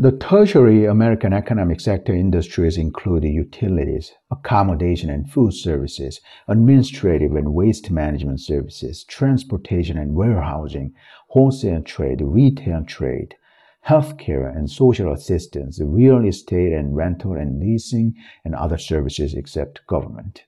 The tertiary American economic sector industries include utilities, accommodation and food services, administrative and waste management services, transportation and warehousing, wholesale trade, retail trade, healthcare and social assistance, real estate and rental and leasing, and other services except government.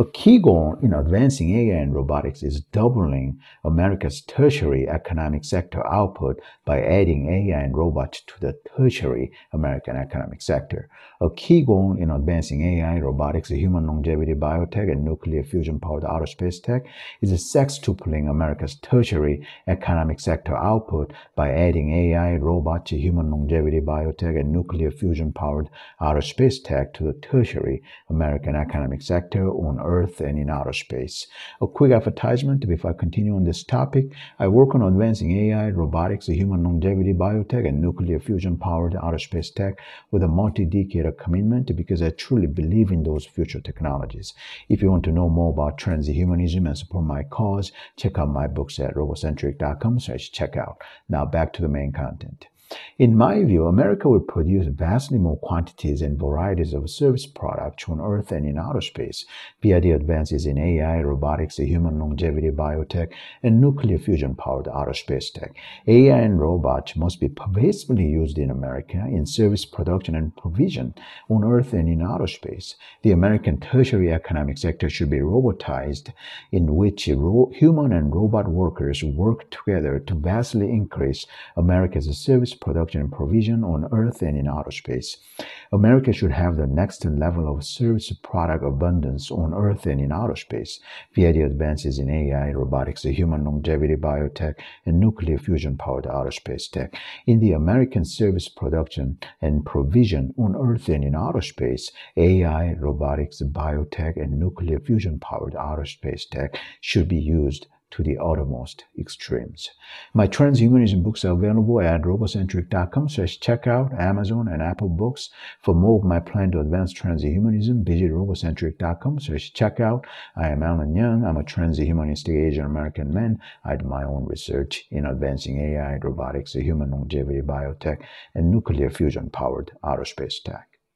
A key goal in advancing AI and robotics is doubling America's tertiary economic sector output by adding AI and robots to the tertiary American economic sector. A key goal in advancing AI, robotics, human longevity, biotech, and nuclear fusion powered outer space tech is sextupling America's tertiary economic sector output by adding AI, robots, human longevity, biotech, and nuclear fusion powered outer space tech to the tertiary American economic sector on Earth and in outer space. A quick advertisement before I continue on this topic. I work on advancing AI, robotics, human longevity, biotech, and nuclear fusion powered outer space tech with a multi decade commitment because I truly believe in those future technologies. If you want to know more about transhumanism and support my cause, check out my books at robocentric.com slash checkout. Now back to the main content. In my view, America will produce vastly more quantities and varieties of service products on Earth and in outer space via the advances in AI, robotics, human longevity, biotech, and nuclear fusion powered outer space tech. AI and robots must be pervasively used in America in service production and provision on Earth and in outer space. The American tertiary economic sector should be robotized, in which human and robot workers work together to vastly increase America's service production and provision on Earth and in outer space. America should have the next level of service product abundance on Earth and in outer space via the advances in AI, robotics, human longevity, biotech, and nuclear fusion powered outer space tech. In the American service production and provision on Earth and in outer space, AI, robotics, biotech, and nuclear fusion powered outer space tech should be used to the uttermost extremes. My transhumanism books are available at robocentric.com slash checkout, Amazon, and Apple Books. For more of my plan to advance transhumanism, visit robocentric.com slash checkout. I am Alan Young. I'm a transhumanistic Asian American man. I do my own research in advancing AI, robotics, human longevity, biotech, and nuclear fusion powered outer space tech.